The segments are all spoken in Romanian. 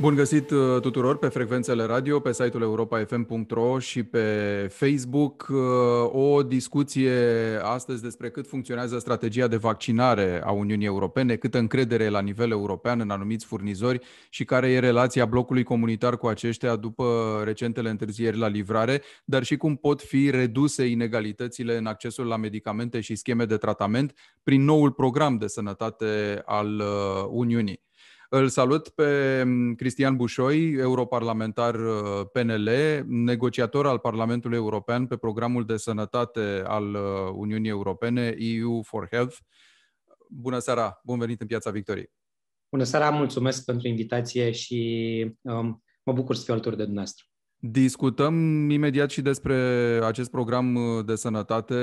Bun găsit uh, tuturor pe frecvențele radio, pe site-ul europa.fm.ro și pe Facebook. Uh, o discuție astăzi despre cât funcționează strategia de vaccinare a Uniunii Europene, câtă încredere e la nivel european în anumiți furnizori și care e relația blocului comunitar cu aceștia după recentele întârzieri la livrare, dar și cum pot fi reduse inegalitățile în accesul la medicamente și scheme de tratament prin noul program de sănătate al uh, Uniunii. Îl salut pe mm, Cristian Bușoi, europarlamentar uh, PNL, negociator al Parlamentului European pe programul de sănătate al uh, Uniunii Europene, EU for Health. Bună seara, bun venit în Piața Victoriei. Bună seara, mulțumesc pentru invitație și um, mă bucur să fiu alături de dumneavoastră. Discutăm imediat și despre acest program de sănătate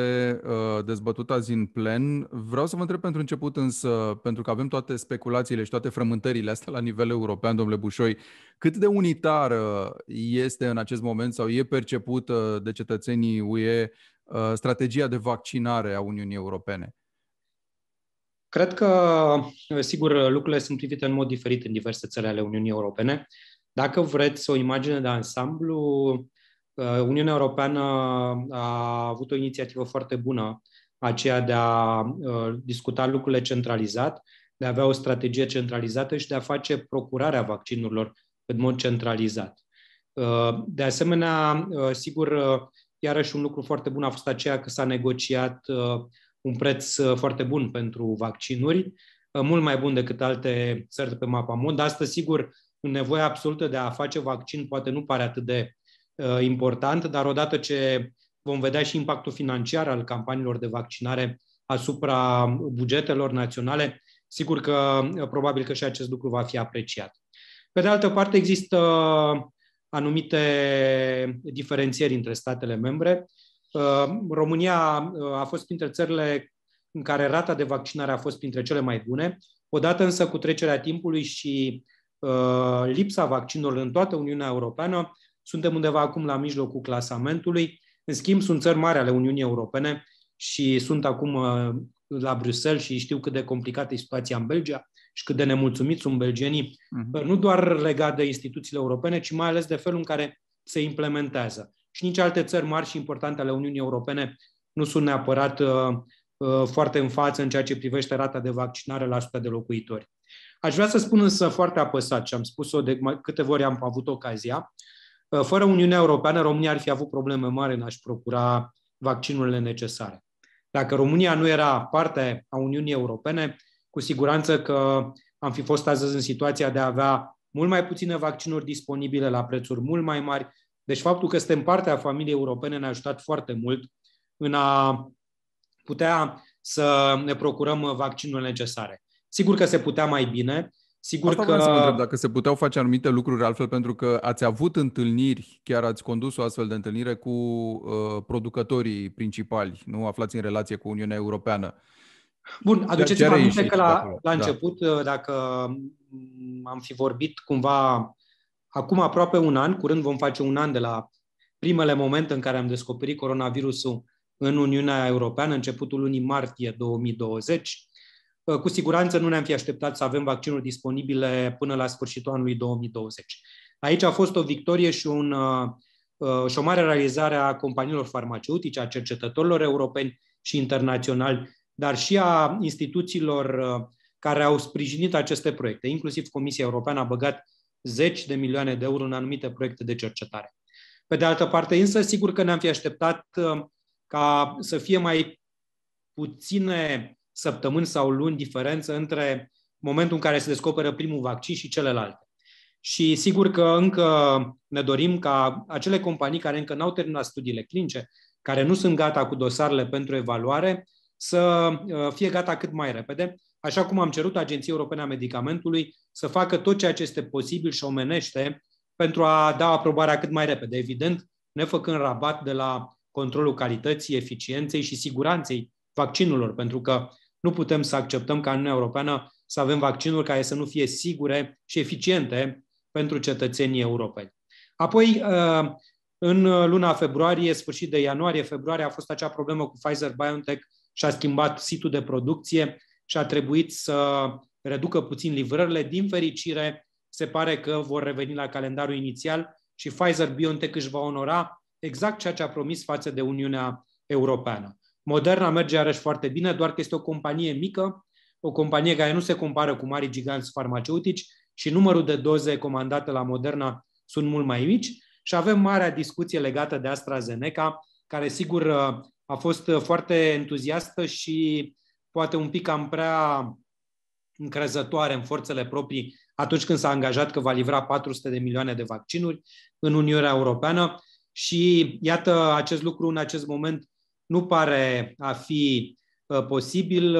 uh, dezbătut azi în plen. Vreau să vă întreb pentru început însă, pentru că avem toate speculațiile și toate frământările astea la nivel european, domnule Bușoi, cât de unitară este în acest moment sau e percepută de cetățenii UE uh, strategia de vaccinare a Uniunii Europene? Cred că, sigur, lucrurile sunt privite în mod diferit în diverse țări ale Uniunii Europene. Dacă vreți o imagine de ansamblu, uh, Uniunea Europeană a avut o inițiativă foarte bună, aceea de a uh, discuta lucrurile centralizat, de a avea o strategie centralizată și de a face procurarea vaccinurilor în mod centralizat. Uh, de asemenea, sigur, iarăși un lucru foarte bun a fost aceea că s-a negociat un preț foarte bun pentru vaccinuri, mult mai bun decât alte țări de pe mapa mond. Astăzi, sigur, nevoia absolută de a face vaccin poate nu pare atât de uh, important, dar odată ce vom vedea și impactul financiar al campaniilor de vaccinare asupra bugetelor naționale, sigur că uh, probabil că și acest lucru va fi apreciat. Pe de altă parte, există anumite diferențieri între statele membre. Uh, România uh, a fost printre țările în care rata de vaccinare a fost printre cele mai bune. Odată însă cu trecerea timpului și Uh, lipsa vaccinurilor în toată Uniunea Europeană. Suntem undeva acum la mijlocul clasamentului. În schimb, sunt țări mari ale Uniunii Europene și sunt acum uh, la Bruxelles și știu cât de complicată e situația în Belgia și cât de nemulțumiți sunt belgenii, uh-huh. nu doar legat de instituțiile europene, ci mai ales de felul în care se implementează. Și nici alte țări mari și importante ale Uniunii Europene nu sunt neapărat uh, uh, foarte în față în ceea ce privește rata de vaccinare la 100 de locuitori. Aș vrea să spun însă foarte apăsat, și am spus-o de câteva ori am avut ocazia, fără Uniunea Europeană, România ar fi avut probleme mari în a-și procura vaccinurile necesare. Dacă România nu era parte a Uniunii Europene, cu siguranță că am fi fost astăzi în situația de a avea mult mai puține vaccinuri disponibile la prețuri mult mai mari. Deci faptul că suntem parte a familiei europene ne-a ajutat foarte mult în a putea să ne procurăm vaccinurile necesare. Sigur că se putea mai bine. Sigur Asta că... să mă întreb, dacă se puteau face anumite lucruri altfel, pentru că ați avut întâlniri, chiar ați condus o astfel de întâlnire cu uh, producătorii principali, nu aflați în relație cu Uniunea Europeană. Bun, aduceți-vă aminte că la, la da. început, da. dacă am fi vorbit cumva acum aproape un an, curând vom face un an de la primele momente în care am descoperit coronavirusul în Uniunea Europeană, începutul lunii martie 2020, cu siguranță nu ne-am fi așteptat să avem vaccinuri disponibile până la sfârșitul anului 2020. Aici a fost o victorie și, un, uh, uh, și o mare realizare a companiilor farmaceutice, a cercetătorilor europeni și internaționali, dar și a instituțiilor uh, care au sprijinit aceste proiecte. Inclusiv Comisia Europeană a băgat zeci de milioane de euro în anumite proiecte de cercetare. Pe de altă parte, însă, sigur că ne-am fi așteptat ca să fie mai puține săptămâni sau luni diferență între momentul în care se descoperă primul vaccin și celelalte. Și sigur că încă ne dorim ca acele companii care încă n-au terminat studiile clinice, care nu sunt gata cu dosarele pentru evaluare, să uh, fie gata cât mai repede, așa cum am cerut Agenției Europene a Medicamentului să facă tot ceea ce este posibil și omenește pentru a da aprobarea cât mai repede. Evident, ne făcând rabat de la controlul calității, eficienței și siguranței vaccinurilor, pentru că nu putem să acceptăm ca în Uniunea Europeană să avem vaccinuri care să nu fie sigure și eficiente pentru cetățenii europeni. Apoi, uh, În uh, luna februarie, sfârșit de ianuarie-februarie, a fost acea problemă cu Pfizer-BioNTech și a schimbat situl de producție și a trebuit să reducă puțin livrările. Din fericire, se pare că vor reveni la calendarul inițial și Pfizer-BioNTech își va onora exact ceea ce a promis față de Uniunea Europeană. Moderna merge iarăși foarte bine, doar că este o companie mică, o companie care nu se compară cu mari giganți farmaceutici și numărul de doze comandate la Moderna sunt mult mai mici. Și avem marea discuție legată de AstraZeneca, care sigur a fost foarte entuziastă și poate un pic cam prea încrezătoare în forțele proprii atunci când s-a angajat că va livra 400 de milioane de vaccinuri în Uniunea Europeană. Și iată acest lucru în acest moment nu pare a fi uh, posibil.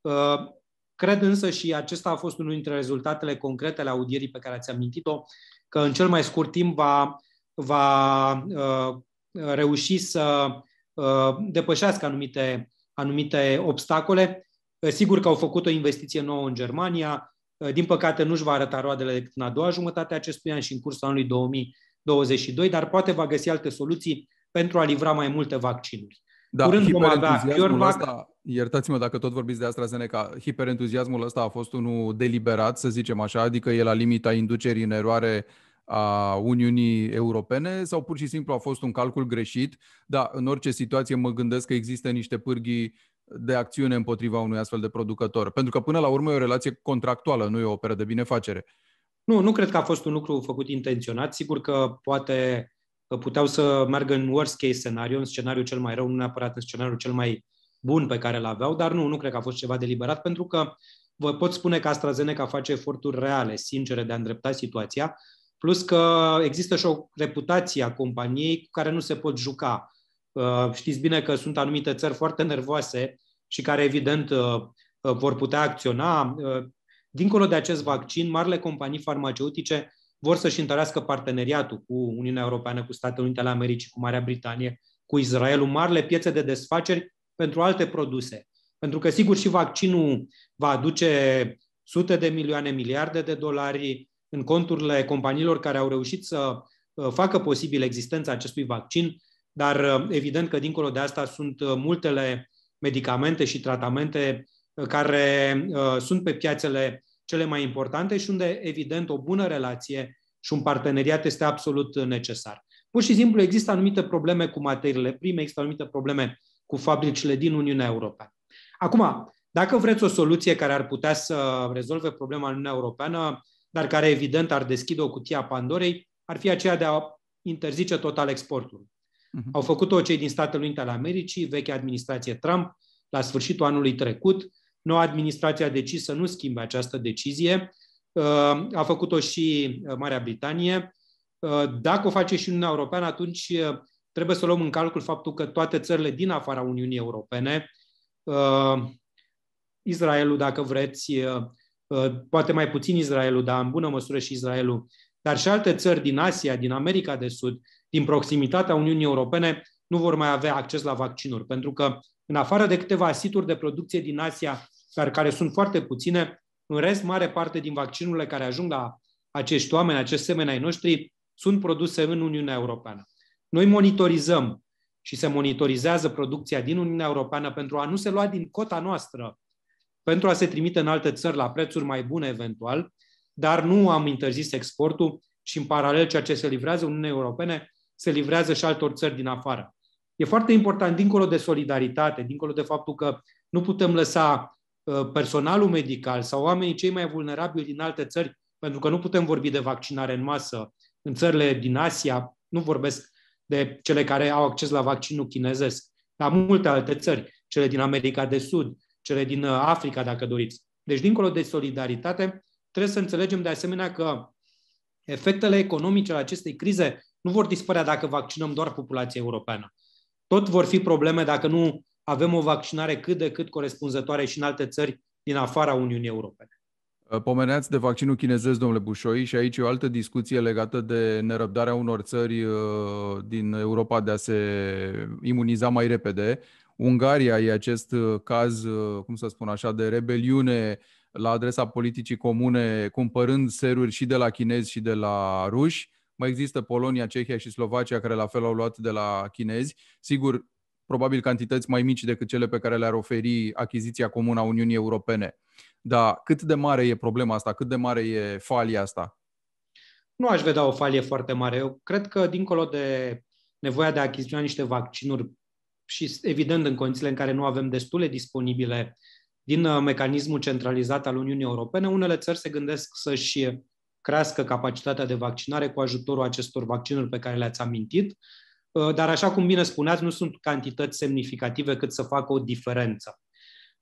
Uh, cred însă și acesta a fost unul dintre rezultatele concrete ale audierii pe care ați amintit-o, că în cel mai scurt timp va, va uh, reuși să uh, depășească anumite, anumite obstacole. Uh, sigur că au făcut o investiție nouă în Germania, uh, din păcate nu-și va arăta roadele decât în a doua jumătate a acestui an și în cursul anului 2022, dar poate va găsi alte soluții pentru a livra mai multe vaccinuri. Da, Curând vom avea ăsta, iertați-mă dacă tot vorbiți de AstraZeneca, hiperentuziasmul ăsta a fost unul deliberat, să zicem așa, adică e la limita inducerii în eroare a Uniunii Europene sau pur și simplu a fost un calcul greșit, dar în orice situație mă gândesc că există niște pârghii de acțiune împotriva unui astfel de producător. Pentru că până la urmă e o relație contractuală, nu e o operă de binefacere. Nu, nu cred că a fost un lucru făcut intenționat. Sigur că poate puteau să meargă în worst case scenario, în scenariul cel mai rău, nu neapărat în scenariul cel mai bun pe care îl aveau, dar nu, nu cred că a fost ceva deliberat, pentru că vă pot spune că AstraZeneca face eforturi reale, sincere, de a îndrepta situația, plus că există și o reputație a companiei cu care nu se pot juca. Uh, știți bine că sunt anumite țări foarte nervoase și care, evident, uh, uh, vor putea acționa. Dincolo de acest vaccin, marile companii farmaceutice vor să-și întărească parteneriatul cu Uniunea Europeană, cu Statele Unite ale Americii, cu Marea Britanie, cu Israelul, marile piețe de desfaceri pentru alte produse. Pentru că, sigur, și vaccinul va aduce sute de milioane, miliarde de dolari în conturile companiilor care au reușit să uh, facă posibil existența acestui vaccin, dar uh, evident că dincolo de asta sunt uh, multele medicamente și tratamente care sunt pe piațele cele mai importante și unde, evident, o bună relație și un parteneriat este absolut necesar. Pur și simplu există anumite probleme cu materiile prime, există anumite probleme cu fabricile din Uniunea Europeană. Acum, dacă vreți o soluție care ar putea să rezolve problema în Uniunea Europeană, dar care evident ar deschide o cutie a Pandorei, ar fi aceea de a interzice total exportul. Uh-huh. Au făcut-o cei din Statele Unite ale Americii, vechea administrație Trump, la sfârșitul anului trecut. Noua administrație a decis să nu schimbe această decizie. Uh, a făcut-o și uh, Marea Britanie. Uh, dacă o face și Uniunea Europeană, atunci trebuie să luăm în calcul faptul că toate țările din afara Uniunii Europene, Israelul, dacă vreți, poate mai puțin Israelul, dar în bună măsură și Israelul, dar și alte țări din Asia, din America de Sud, din proximitatea Uniunii Europene, nu vor mai avea acces la vaccinuri, pentru că în afară de câteva situri de producție din Asia, care, care sunt foarte puține, în rest, mare parte din vaccinurile care ajung la acești oameni, acești semeni ai noștri, sunt produse în Uniunea Europeană. Noi monitorizăm și se monitorizează producția din Uniunea Europeană pentru a nu se lua din cota noastră, pentru a se trimite în alte țări la prețuri mai bune eventual, dar nu am interzis exportul și în paralel ceea ce se livrează Uniunii Europene se livrează și altor țări din afară. E foarte important, dincolo de solidaritate, dincolo de faptul că nu putem lăsa uh, personalul medical sau oamenii cei mai vulnerabili din alte țări, pentru că nu putem vorbi de vaccinare în masă în țările din Asia, nu vorbesc de cele care au acces la vaccinul chinezesc, dar multe alte țări, cele din America de Sud, cele din uh, Africa, dacă doriți. Deci, dincolo de solidaritate, trebuie să înțelegem de asemenea că efectele economice ale acestei crize nu vor dispărea dacă vaccinăm doar populația europeană. Tot vor fi probleme dacă nu avem o vaccinare cât de cât corespunzătoare și în alte țări din afara Uniunii Europene. Uh, pomeneați de vaccinul chinezesc, domnule Bușoi, și aici e o altă discuție legată de nerăbdarea unor țări uh, din Europa de a se imuniza mai repede. Ungaria e acest uh, caz, cum să spun așa, de rebeliune la adresa politicii comune, cumpărând seruri și de la chinezi și de la ruși mai există Polonia, Cehia și Slovacia care la fel au luat de la chinezi. Sigur, probabil cantități mai mici decât cele pe care le-ar oferi achiziția comună a Uniunii Europene. Dar cât de mare e problema asta? Cât de mare e falia asta? Nu aș vedea o falie foarte mare. Eu cred că, dincolo de nevoia de a achiziționa niște vaccinuri și, evident, în condițiile în care nu avem destule disponibile din uh, mecanismul centralizat al Uniunii Europene, unele țări se gândesc să-și crească capacitatea de vaccinare cu ajutorul acestor vaccinuri pe care le-ați amintit, uh, dar, așa cum bine spuneați, nu sunt cantități semnificative cât să facă o diferență.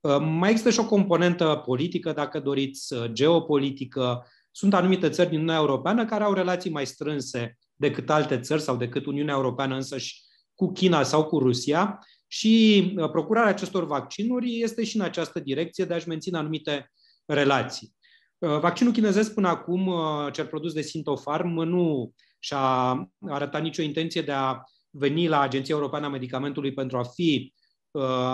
Uh, mai există și o componentă politică, dacă doriți, geopolitică. Sunt anumite țări din Uniunea Europeană care au relații mai strânse decât alte țări sau decât Uniunea Europeană însăși cu China sau cu Rusia și uh, procurarea acestor vaccinuri este și în această direcție de a-și menține anumite relații. Uh, vaccinul chinezesc până acum, uh, cel produs de Sintofarm, nu și-a arătat nicio intenție de a veni la Agenția Europeană a Medicamentului pentru a fi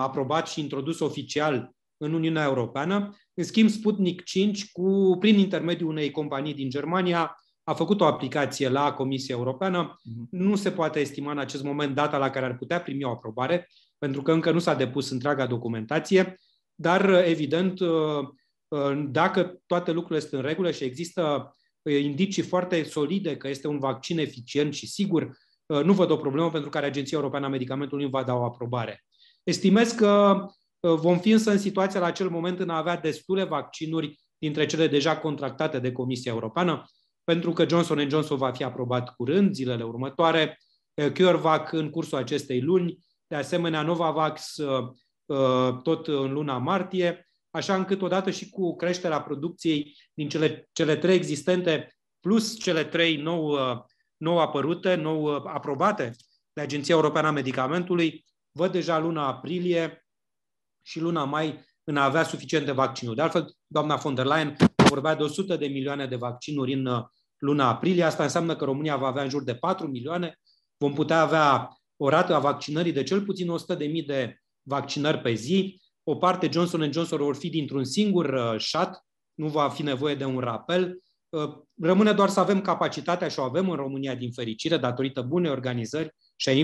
aprobat și introdus oficial în Uniunea Europeană. În schimb, Sputnik 5, cu, prin intermediul unei companii din Germania, a făcut o aplicație la Comisia Europeană. Mhm. Nu se poate estima în acest moment data la care ar putea primi o aprobare, pentru că încă nu s-a depus întreaga documentație, dar, evident, uh, uh, dacă toate lucrurile sunt în regulă și există uh, indicii foarte solide că este un vaccin eficient și sigur, nu văd o problemă pentru care Agenția Europeană a Medicamentului nu va da o aprobare. Estimez că vom fi însă în situația la acel moment în a avea destule vaccinuri dintre cele deja contractate de Comisia Europeană, pentru că Johnson Johnson va fi aprobat curând, zilele următoare, CureVac în cursul acestei luni, de asemenea Novavax uh, uh, tot în luna martie, așa încât odată și cu creșterea producției din cele, cele trei existente, plus cele trei nou, uh, nou apărute, nou aprobate de Agenția Europeană a Medicamentului, văd deja luna aprilie și luna mai în a avea suficiente vaccinuri. De altfel, doamna von der Leyen vorbea de 100 de milioane de vaccinuri în luna aprilie. Asta înseamnă că România va avea în jur de 4 milioane. Vom putea avea o rată a vaccinării de cel puțin 100.000 de vaccinări pe zi. O parte Johnson Johnson vor fi dintr-un singur uh, shot, nu va fi nevoie de un rapel. Uh, rămâne doar să avem capacitatea și o avem în România din fericire, datorită bunei organizări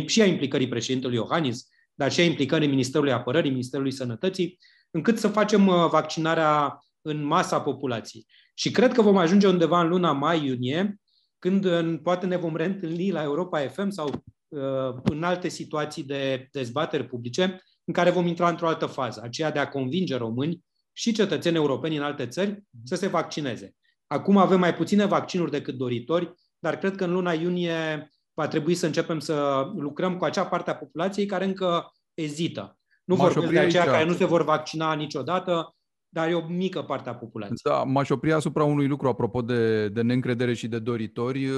și a implicării președintelui Iohannis, dar și a implicării Ministerului Apărării, Ministerului Sănătății, încât să facem uh, vaccinarea în masa populației. Și cred că vom ajunge undeva în luna mai-iunie, când poate ne vom reîntâlni la Europa FM sau Uh, în alte situații de dezbateri publice, în care vom intra într-o altă fază, aceea de a convinge români și cetățeni europeni în alte țări să se vaccineze. Acum avem mai puține vaccinuri decât doritori, dar cred că în luna iunie va trebui să începem să lucrăm cu acea parte a populației care încă ezită. Nu vorbesc de aceia care nu se vor vaccina niciodată, dar e o mică parte a populației. Da, m-aș opri asupra unui lucru apropo de, de neîncredere și de doritori.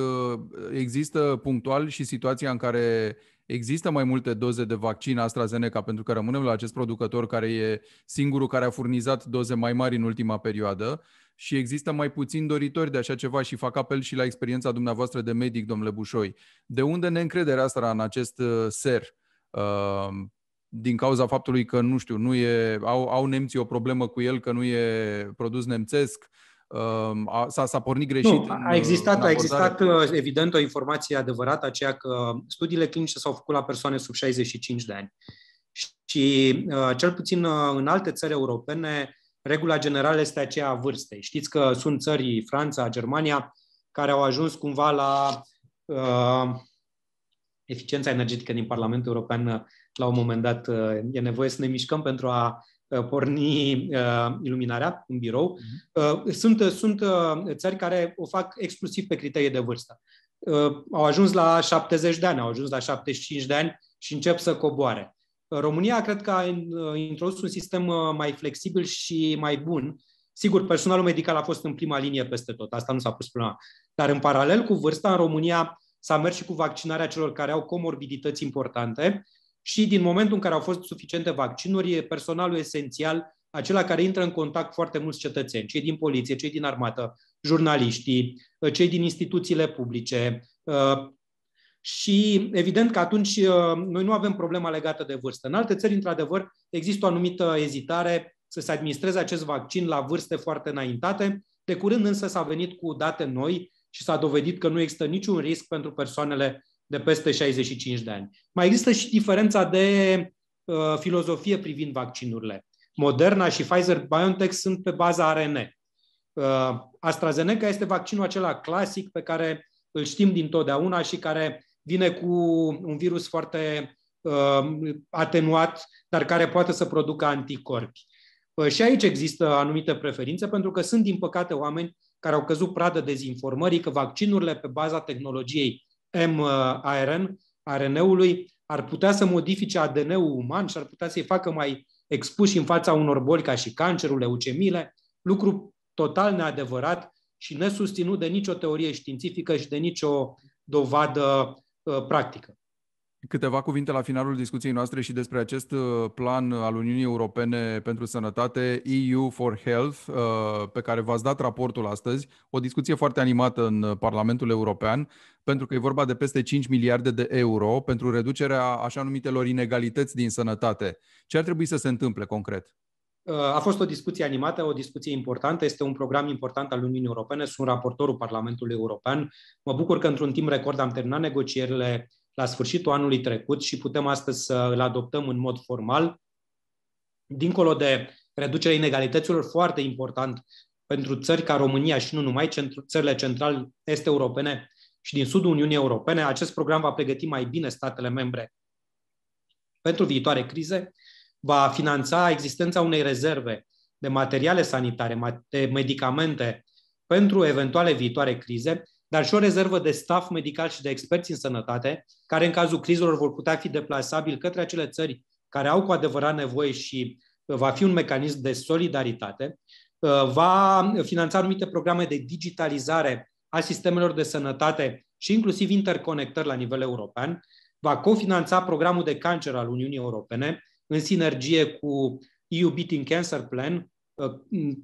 Există punctual și situația în care există mai multe doze de vaccin AstraZeneca, pentru că rămânem la acest producător care e singurul care a furnizat doze mai mari în ultima perioadă și există mai puțini doritori de așa ceva și fac apel și la experiența dumneavoastră de medic, domnule Bușoi. De unde neîncrederea asta în acest uh, ser? Uh, din cauza faptului că, nu știu, nu e, au, au nemții o problemă cu el, că nu e produs nemțesc, um, a, s-a, s-a pornit greșit. Nu, a existat, a existat uh, evident o informație adevărată, aceea că studiile clinice s-au făcut la persoane sub 65 de ani. Și uh, cel puțin uh, în alte țări europene, regula generală este aceea a vârstei. Știți că sunt țări, Franța, Germania, care au ajuns cumva la uh, eficiența energetică din Parlamentul European la un moment dat uh, e nevoie să ne mișcăm pentru a uh, porni uh, iluminarea în birou. Uh, sunt, sunt uh, țări care o fac exclusiv pe criterii de vârstă. Uh, au ajuns la 70 de ani, au ajuns la 75 de ani și încep să coboare. România cred că a introdus un sistem mai flexibil și mai bun. Sigur, personalul medical a fost în prima linie peste tot, asta nu s-a pus problema. Dar în paralel cu vârsta, în România s-a mers și cu vaccinarea celor care au comorbidități importante și din momentul în care au fost suficiente vaccinuri, personalul esențial, acela care intră în contact foarte mulți cetățeni, cei din poliție, cei din armată, jurnaliștii, cei din instituțiile publice. Uh, și evident că atunci uh, noi nu avem problema legată de vârstă. În alte țări, într-adevăr, există o anumită ezitare să se administreze acest vaccin la vârste foarte înaintate. De curând însă s-a venit cu date noi și s-a dovedit că nu există niciun risc pentru persoanele de peste 65 de ani. Mai există și diferența de uh, filozofie privind vaccinurile. Moderna și Pfizer-BioNTech sunt pe baza ARN. Uh, AstraZeneca este vaccinul acela clasic pe care îl știm din totdeauna și care vine cu un virus foarte uh, atenuat, dar care poate să producă anticorpi. Uh, și aici există anumite preferințe, pentru că sunt, din păcate, oameni care au căzut pradă dezinformării că vaccinurile pe baza tehnologiei mRNA, ARN-ului, ar putea să modifice ADN-ul uman și ar putea să-i facă mai expuși în fața unor boli ca și cancerul, leucemile, lucru total neadevărat și nesusținut de nicio teorie științifică și de nicio dovadă uh, practică. Câteva cuvinte la finalul discuției noastre și despre acest uh, plan al Uniunii Europene pentru Sănătate, EU for Health, uh, pe care v-ați dat raportul astăzi. O discuție foarte animată în Parlamentul European, pentru că e vorba de peste 5 miliarde de euro pentru reducerea așa numitelor inegalități din sănătate. Ce ar trebui să se întâmple concret? Uh, a fost o discuție animată, o discuție importantă. Este un program important al Uniunii Europene. Sunt raportorul Parlamentului European. Mă bucur că într-un timp record am terminat negocierile la sfârșitul anului trecut și putem astăzi să îl adoptăm în mod formal. Dincolo de reducerea inegalităților, foarte important pentru țări ca România și nu numai, țările central-est europene și din sudul Uniunii Europene, acest program va pregăti mai bine statele membre pentru viitoare crize, va finanța existența unei rezerve de materiale sanitare, de medicamente pentru eventuale viitoare crize dar și o rezervă de staff medical și de experți în sănătate, care în cazul crizelor vor putea fi deplasabili către acele țări care au cu adevărat nevoie și uh, va fi un mecanism de solidaritate, uh, va finanța anumite programe de digitalizare a sistemelor de sănătate și inclusiv interconectări la nivel european, va cofinanța programul de cancer al Uniunii Europene în sinergie cu EU Beating Cancer Plan, uh,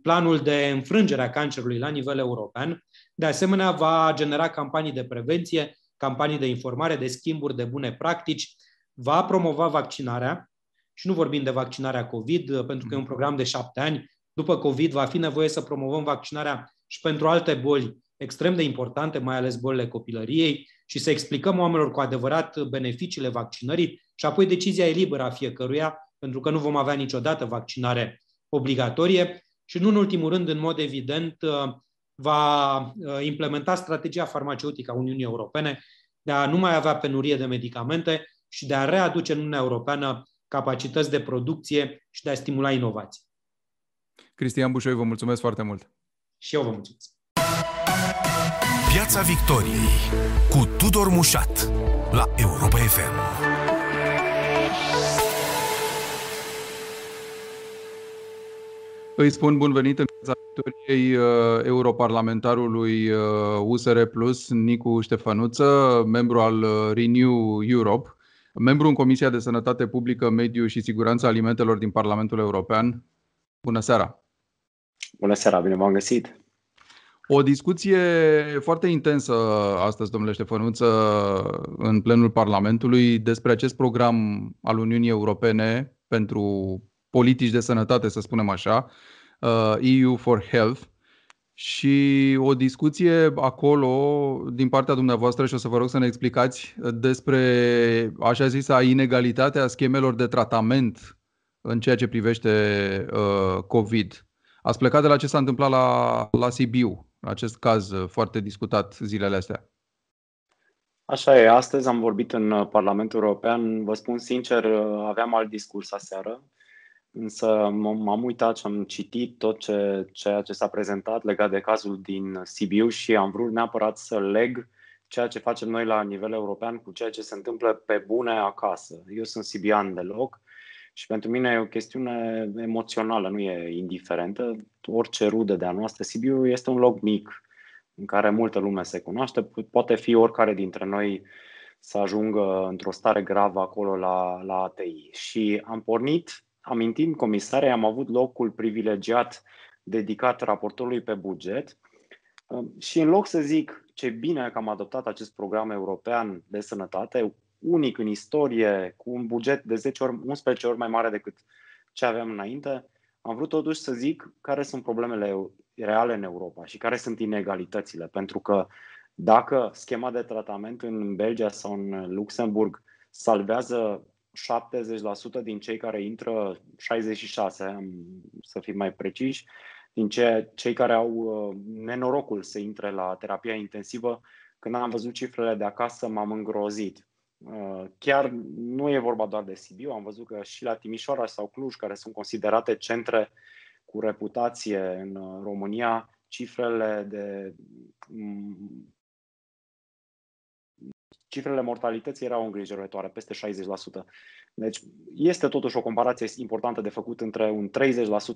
planul de înfrângere a cancerului la nivel european, de asemenea, va genera campanii de prevenție, campanii de informare, de schimburi de bune practici, va promova vaccinarea. Și nu vorbim de vaccinarea COVID, pentru că e un program de șapte ani. După COVID va fi nevoie să promovăm vaccinarea și pentru alte boli extrem de importante, mai ales bolile copilăriei, și să explicăm oamenilor cu adevărat beneficiile vaccinării și apoi decizia e liberă a fiecăruia, pentru că nu vom avea niciodată vaccinare obligatorie. Și nu în ultimul rând, în mod evident, va uh, implementa strategia farmaceutică a Uniunii Europene de a nu mai avea penurie de medicamente și de a readuce în Uniunea Europeană capacități de producție și de a stimula inovații. Cristian Bușoi, vă mulțumesc foarte mult! Și eu vă mulțumesc! Piața Victoriei cu Tudor Mușat la Europa FM. Îi spun bun venit în piața victoriei uh, europarlamentarului USR uh, Plus, Nicu Ștefănuță, membru al uh, Renew Europe, membru în Comisia de Sănătate Publică, Mediu și Siguranța Alimentelor din Parlamentul European. Bună seara! Bună seara, bine v-am găsit! O discuție foarte intensă astăzi, domnule Ștefănuță, în plenul Parlamentului despre acest program al Uniunii Europene pentru politici de sănătate, să spunem așa, uh, EU for Health, și o discuție acolo din partea dumneavoastră și o să vă rog să ne explicați despre, așa zisa, inegalitatea schemelor de tratament în ceea ce privește uh, COVID. Ați plecat de la ce s-a întâmplat la, la Sibiu, acest caz foarte discutat zilele astea. Așa e, astăzi am vorbit în Parlamentul European, vă spun sincer, aveam alt discurs aseară Însă m-am uitat și am citit tot ce, ceea ce s-a prezentat legat de cazul din Sibiu și am vrut neapărat să leg ceea ce facem noi la nivel european cu ceea ce se întâmplă pe bune acasă. Eu sunt sibian deloc și pentru mine e o chestiune emoțională, nu e indiferentă. Orice rudă de a noastră, Sibiu este un loc mic în care multă lume se cunoaște. Poate fi oricare dintre noi să ajungă într-o stare gravă acolo la, la ATI. Și am pornit amintind comisare, am avut locul privilegiat dedicat raportorului pe buget um, și în loc să zic ce bine că am adoptat acest program european de sănătate, unic în istorie, cu un buget de 10 ori, 11 ori mai mare decât ce aveam înainte, am vrut totuși să zic care sunt problemele reale în Europa și care sunt inegalitățile, pentru că Dacă schema de tratament în Belgia sau în Luxemburg salvează 70% din cei care intră, 66 să fim mai preciși, din ce, cei care au uh, nenorocul să intre la terapia intensivă, când am văzut cifrele de acasă, m-am îngrozit. Uh, chiar nu e vorba doar de Sibiu, am văzut că și la Timișoara sau Cluj, care sunt considerate centre cu reputație în uh, România, cifrele de mm, cifrele mortalității erau îngrijorătoare, peste 60%. Deci este totuși o comparație importantă de făcut între un 30%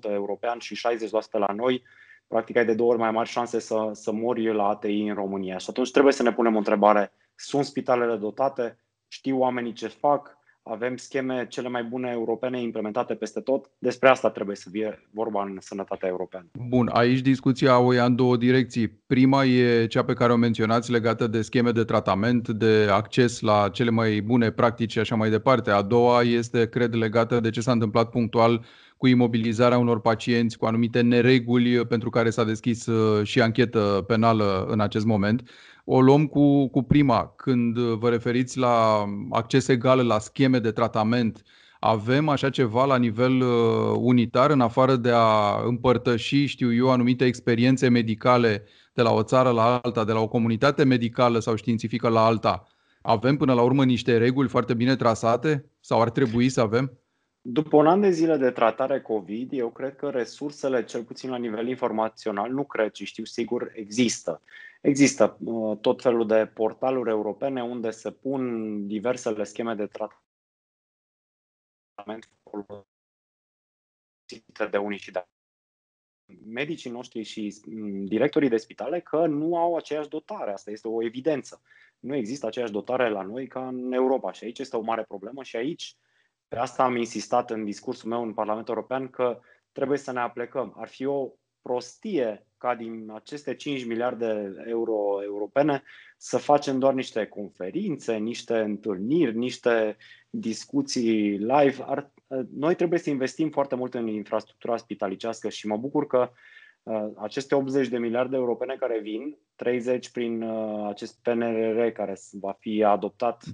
european și 60% la noi. Practic ai de două ori mai mari șanse să, să mori la ATI în România. Și atunci trebuie să ne punem o întrebare. Sunt spitalele dotate? Știu oamenii ce fac? avem scheme cele mai bune europene implementate peste tot. Despre asta trebuie să fie vorba în sănătatea europeană. Bun, aici discuția o ia în două direcții. Prima e cea pe care o menționați legată de scheme de tratament, de acces la cele mai bune practici și așa mai departe. A doua este, cred, legată de ce s-a întâmplat punctual cu imobilizarea unor pacienți cu anumite nereguli pentru care s-a deschis uh, și anchetă penală în acest moment o luăm cu, cu prima. Când vă referiți la acces egal la scheme de tratament, avem așa ceva la nivel uh, unitar, în afară de a împărtăși, știu eu, anumite experiențe medicale de la o țară la alta, de la o comunitate medicală sau științifică la alta. Avem până la urmă niște reguli foarte bine trasate sau ar trebui să avem? După un an de zile de tratare COVID, eu cred că resursele, cel puțin la nivel informațional, nu cred, ci știu sigur, există. Există uh, tot felul de portaluri europene unde se pun diversele scheme de tratament folosite de unii și de medicii noștri și mm, directorii de spitale că nu au aceeași dotare. Asta este o evidență. Nu există aceeași dotare la noi ca în Europa și aici este o mare problemă și aici pe asta am insistat în discursul meu în Parlamentul European că trebuie să ne aplecăm. Ar fi o prostie ca din aceste 5 miliarde euro europene să facem doar niște conferințe, niște întâlniri, niște discuții live. Ar, noi trebuie să investim foarte mult în infrastructura spitalicească și mă bucur că uh, aceste 80 de miliarde europene care vin, 30 prin uh, acest PNRR care va fi adoptat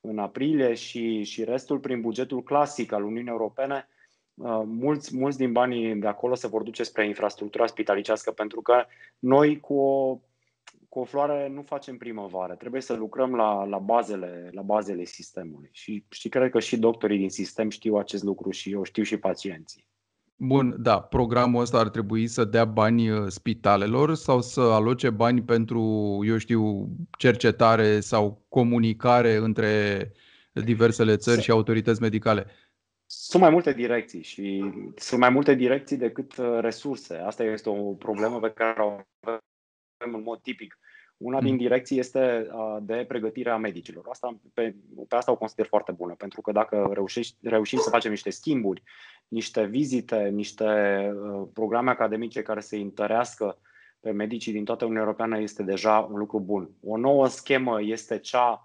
în aprilie și, și restul prin bugetul clasic al Uniunii Europene, uh, mulți, mulți din banii de acolo se vor duce spre infrastructura spitalicească, pentru că noi cu o, cu o floare nu facem primăvară. Trebuie să lucrăm la, la, bazele, la bazele sistemului. Și, și cred că și doctorii din sistem știu acest lucru și eu știu și pacienții. Bun, da, programul ăsta ar trebui să dea bani uh, spitalelor sau să aloce bani pentru, eu știu, cercetare sau comunicare între diversele țări și autorități medicale? Sunt mai multe direcții și sunt mai multe direcții decât uh, resurse. Asta este o problemă pe care o avem în mod tipic. Una din mm. direcții este uh, de pregătire a medicilor. Asta, pe, pe asta o consider foarte bună, pentru că dacă reușești, reușim să facem niște schimburi, niște vizite, niște uh, programe academice care să întărească pe medicii din toată Uniunea Europeană, este deja un lucru bun. O nouă schemă este cea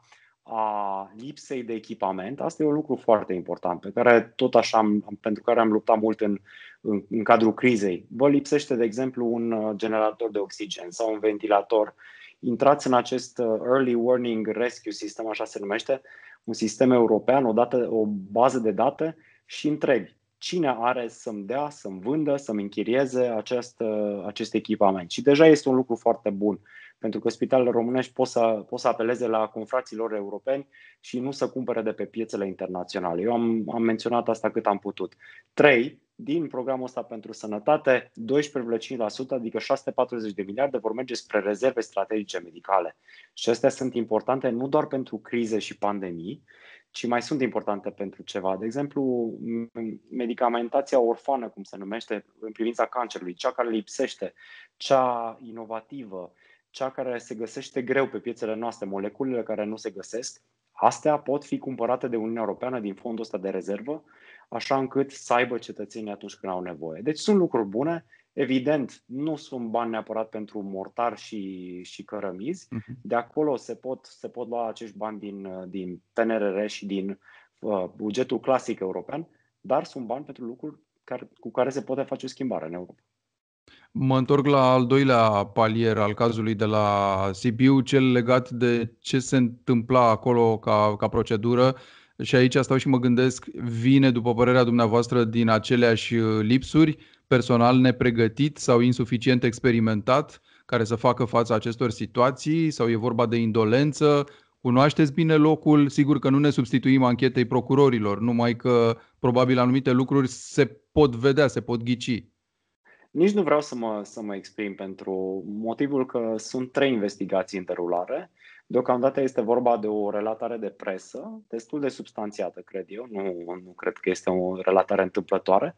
a lipsei de echipament. Asta e un lucru foarte important, pe care tot așa am, pentru care am luptat mult în, în, în cadrul crizei. Vă lipsește, de exemplu, un uh, generator de oxigen sau un ventilator intrați în acest uh, Early Warning Rescue System, așa se numește, un sistem european, o, dată, o bază de date și întrebi cine are să-mi dea, să-mi vândă, să-mi închirieze acest, uh, acest echipament. Și deja este un lucru foarte bun, pentru că spitalele românești pot să, pot să apeleze la confraților europeni și nu să cumpere de pe piețele internaționale. Eu am, am menționat asta cât am putut. Trei, din programul ăsta pentru sănătate, 12,5%, adică 640 de miliarde, vor merge spre rezerve strategice medicale. Și astea sunt importante nu doar pentru crize și pandemii, ci mai sunt importante pentru ceva. De exemplu, medicamentația orfană, cum se numește, în privința cancerului, cea care lipsește, cea inovativă, cea care se găsește greu pe piețele noastre, moleculele care nu se găsesc, astea pot fi cumpărate de Uniunea Europeană din fondul ăsta de rezervă așa încât să aibă cetățenii atunci când au nevoie. Deci sunt lucruri bune. Evident, nu sunt bani neapărat pentru mortar și, și cărămizi. Uh-huh. De acolo se pot, se pot lua acești bani din, din PNRR și din uh, bugetul clasic european, dar sunt bani pentru lucruri care, cu care se poate face o schimbare în Europa. Mă întorc la al doilea palier al cazului de la Sibiu, cel legat de ce se întâmpla acolo ca, ca procedură. Și aici stau și mă gândesc, vine, după părerea dumneavoastră, din aceleași lipsuri, personal nepregătit sau insuficient experimentat, care să facă față acestor situații, sau e vorba de indolență? Cunoașteți bine locul, sigur că nu ne substituim anchetei procurorilor, numai că probabil anumite lucruri se pot vedea, se pot ghici. Nici nu vreau să mă, să mă exprim pentru motivul că sunt trei investigații în derulare. Deocamdată este vorba de o relatare de presă, destul de substanțiată, cred eu. Nu, nu cred că este o relatare întâmplătoare.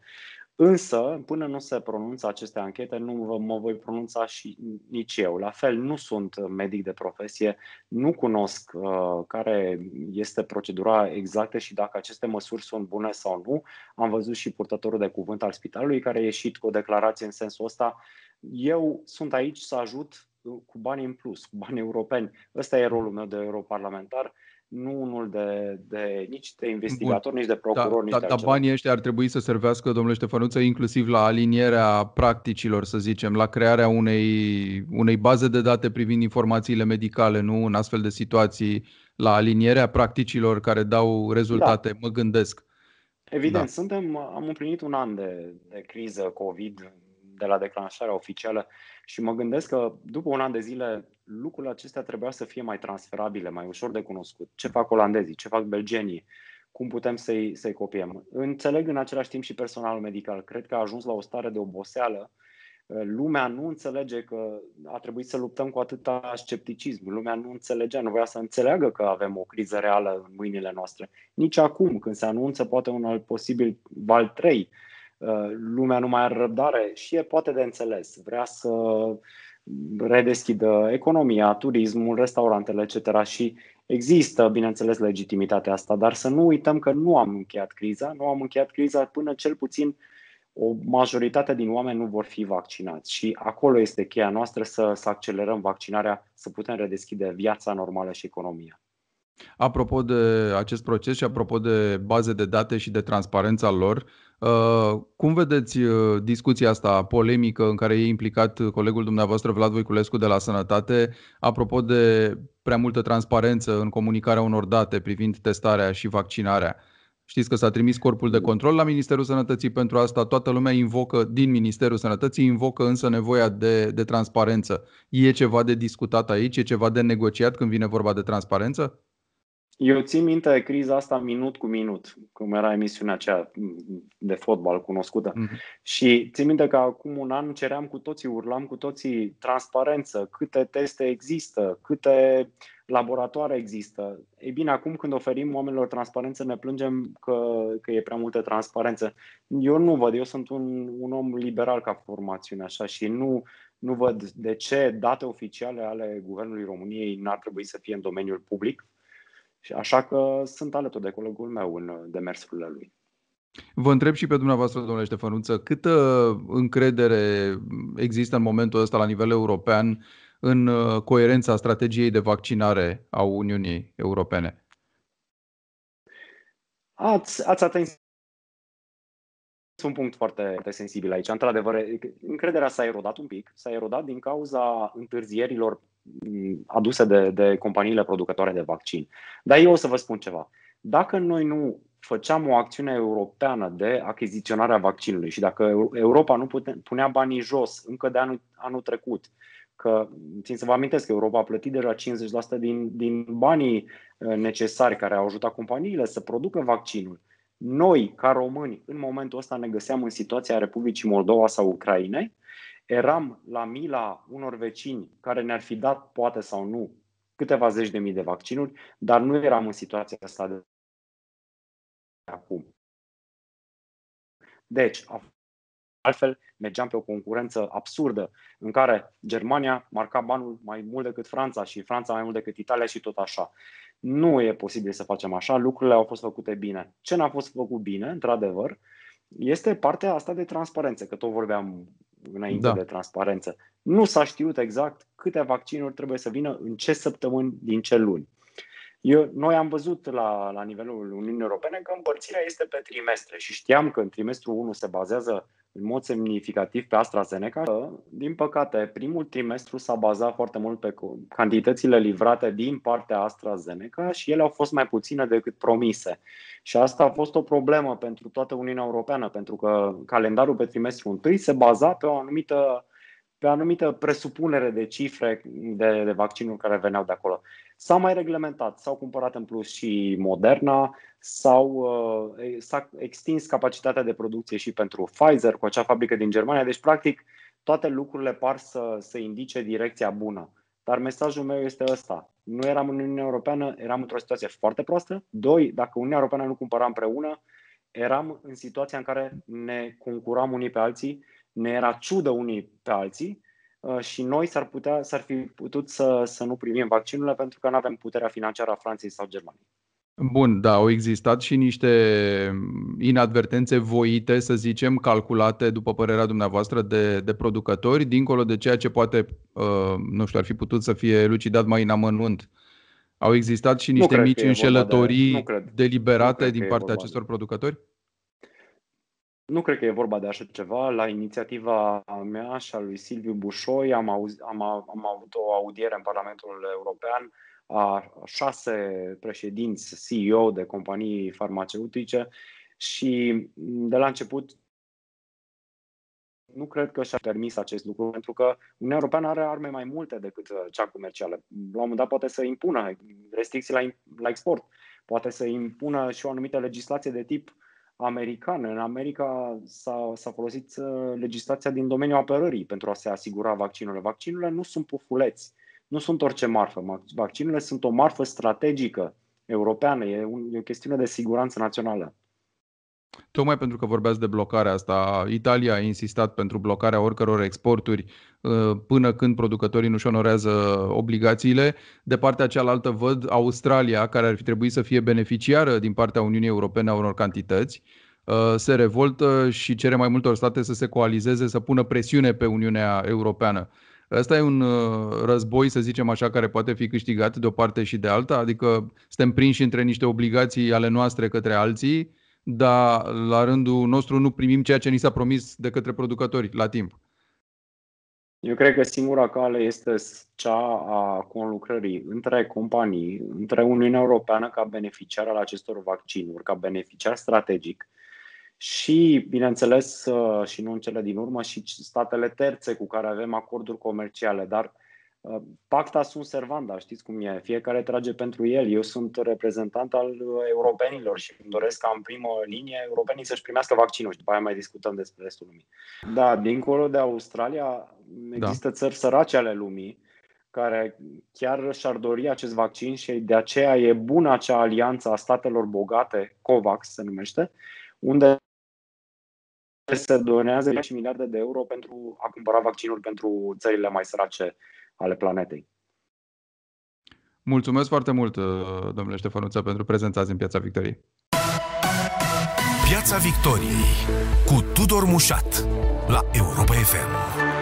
Însă, până nu se pronunță aceste anchete, nu mă voi pronunța și nici eu. La fel, nu sunt medic de profesie, nu cunosc uh, care este procedura exactă și dacă aceste măsuri sunt bune sau nu. Am văzut și purtătorul de cuvânt al spitalului care a ieșit cu o declarație în sensul ăsta. Eu sunt aici să ajut cu bani în plus, cu bani europeni. Ăsta e rolul meu de europarlamentar nu unul de, de nici de investigator, Bun. nici de procuror, da, nici da, de Dar banii ăștia ar trebui să servească, domnule Ștefănuță, inclusiv la alinierea practicilor, să zicem, la crearea unei, unei baze de date privind informațiile medicale, nu în astfel de situații, la alinierea practicilor care dau rezultate, da. mă gândesc. Evident, da. suntem, am împlinit un an de, de criză COVID de la declanșarea oficială și mă gândesc că după un an de zile lucrurile acestea trebuia să fie mai transferabile, mai ușor de cunoscut. Ce fac olandezii, ce fac belgenii, cum putem să-i, să-i copiem. Înțeleg în același timp și personalul medical. Cred că a ajuns la o stare de oboseală. Lumea nu înțelege că a trebuit să luptăm cu atâta scepticism. Lumea nu înțelegea, nu vrea să înțeleagă că avem o criză reală în mâinile noastre. Nici acum, când se anunță poate un alt posibil val 3, lumea nu mai are răbdare și e poate de înțeles. Vrea să redeschidă economia, turismul, restaurantele, etc. Și există, bineînțeles, legitimitatea asta, dar să nu uităm că nu am încheiat criza, nu am încheiat criza până cel puțin o majoritate din oameni nu vor fi vaccinați și acolo este cheia noastră să, să accelerăm vaccinarea, să putem redeschide viața normală și economia. Apropo de acest proces și apropo de baze de date și de transparența lor, uh, cum vedeți uh, discuția asta polemică în care e implicat colegul dumneavoastră Vlad Voiculescu de la Sănătate, apropo de prea multă transparență în comunicarea unor date privind testarea și vaccinarea? Știți că s-a trimis corpul de control la Ministerul Sănătății pentru asta. Toată lumea invocă, din Ministerul Sănătății, invocă însă nevoia de, de transparență. E ceva de discutat aici? E ceva de negociat când vine vorba de transparență? Eu țin minte criza asta minut cu minut, cum era emisiunea aceea de fotbal cunoscută. Mm-hmm. Și țin minte că acum un an ceream cu toții, urlam cu toții transparență, câte teste există, câte laboratoare există. Ei bine, acum când oferim oamenilor transparență, ne plângem că, că e prea multă transparență. Eu nu văd, eu sunt un, un om liberal ca formațiune așa și nu, nu văd de ce date oficiale ale Guvernului României n-ar trebui să fie în domeniul public și așa că sunt alături de colegul meu în demersurile lui. Vă întreb și pe dumneavoastră, domnule Ștefănuță, câtă încredere există în momentul ăsta la nivel european în uh, coerența strategiei de vaccinare a Uniunii Europene? Ați, ați atins un punct foarte sensibil aici. Într-adevăr, încrederea s-a erodat un pic, s-a erodat din cauza întârzierilor aduse de, de companiile producătoare de vaccin. Dar eu o să vă spun ceva. Dacă noi nu făceam o acțiune europeană de achiziționare a vaccinului și dacă Europa nu pute, punea banii jos încă de anul, anul trecut, că țin să vă amintesc că Europa a plătit deja 50% din, din banii uh, necesari care au ajutat companiile să producă vaccinul. Noi, ca români, în momentul ăsta ne găseam în situația Republicii Moldova sau Ucrainei eram la mila unor vecini care ne-ar fi dat, poate sau nu, câteva zeci de mii de vaccinuri, dar nu eram în situația asta de acum. Deci, altfel, mergeam pe o concurență absurdă în care Germania marca banul mai mult decât Franța și Franța mai mult decât Italia și tot așa. Nu e posibil să facem așa, lucrurile au fost făcute bine. Ce n-a fost făcut bine, într-adevăr, este partea asta de transparență, că tot vorbeam înainte da. de transparență. Nu s-a știut exact câte vaccinuri trebuie să vină în ce săptămâni din ce luni. Eu, noi am văzut la, la nivelul Uniunii Europene că împărțirea este pe trimestre și știam că în trimestrul 1 se bazează în mod semnificativ pe AstraZeneca. Din păcate, primul trimestru s-a bazat foarte mult pe cantitățile livrate din partea AstraZeneca și ele au fost mai puține decât promise. Și asta a fost o problemă pentru toată Uniunea Europeană, pentru că calendarul pe trimestru întâi se baza pe o anumită pe o anumită presupunere de cifre de, de vaccinuri care veneau de acolo. S-au mai reglementat, s-au cumpărat în plus și Moderna, sau uh, s-a extins capacitatea de producție și pentru Pfizer cu acea fabrică din Germania. Deci, practic, toate lucrurile par să, să indice direcția bună. Dar mesajul meu este ăsta. Nu eram în Uniunea Europeană, eram într-o situație foarte proastă. Doi, dacă Uniunea Europeană nu cumpăra împreună, eram în situația în care ne concuram unii pe alții, ne era ciudă unii pe alții uh, și noi s-ar, putea, s-ar fi putut să, să nu primim vaccinurile pentru că nu avem puterea financiară a Franței sau Germaniei. Bun, da, au existat și niște inadvertențe voite, să zicem, calculate, după părerea dumneavoastră, de, de producători, dincolo de ceea ce poate, uh, nu știu, ar fi putut să fie elucidat mai în amănunt. Au existat și niște mici înșelătorii de, deliberate din partea acestor de... producători? Nu cred că e vorba de așa ceva. La inițiativa mea și a lui Silviu Bușoi am, auz, am, am avut o audiere în Parlamentul European a șase președinți CEO de companii farmaceutice și de la început nu cred că și-a permis acest lucru, pentru că Uniunea Europeană are arme mai multe decât uh, cea comercială. La un moment dat poate să impună restricții la, la export, poate să impună și o anumită legislație de tip american. În America s-a, s-a folosit uh, legislația din domeniul apărării pentru a se asigura vaccinurile. Vaccinurile nu sunt pufuleți nu sunt orice marfă. Vaccinurile sunt o marfă strategică europeană, e, un, e o chestiune de siguranță națională. Tocmai pentru că vorbeați de blocarea asta, Italia a insistat pentru blocarea oricăror exporturi uh, până când producătorii nu-și onorează obligațiile. De partea cealaltă văd Australia, care ar fi trebuit să fie beneficiară din partea Uniunii Europene a unor cantități, uh, se revoltă și cere mai multor state să se coalizeze, să pună presiune pe Uniunea Europeană. Ăsta e un uh, război, să zicem așa, care poate fi câștigat de o parte și de alta, adică suntem prinși între niște obligații ale noastre către alții, dar la rândul nostru nu primim ceea ce ni s-a promis de către producători la timp. Eu cred că singura cale este cea a conlucrării între companii, între Uniunea Europeană ca beneficiar al acestor vaccinuri, ca beneficiar strategic, și, bineînțeles, uh, și nu în cele din urmă, și statele terțe cu care avem acorduri comerciale. Dar uh, pacta sunt servanda, știți cum e, fiecare trage pentru el. Eu sunt reprezentant al europenilor și îmi doresc ca în primă linie europenii să-și primească vaccinul și după aia mai discutăm despre restul lumii. Da, dincolo de Australia există da. țări sărace ale lumii care chiar și-ar dori acest vaccin și de aceea e bună acea alianță a statelor bogate, COVAX se numește, unde se donează 10 miliarde de euro pentru a cumpăra vaccinuri pentru țările mai sărace ale planetei. Mulțumesc foarte mult, uh, domnule Ștefănuță, pentru prezența în Piața Victoriei. Piața Victoriei cu Tudor Mușat la Europa FM.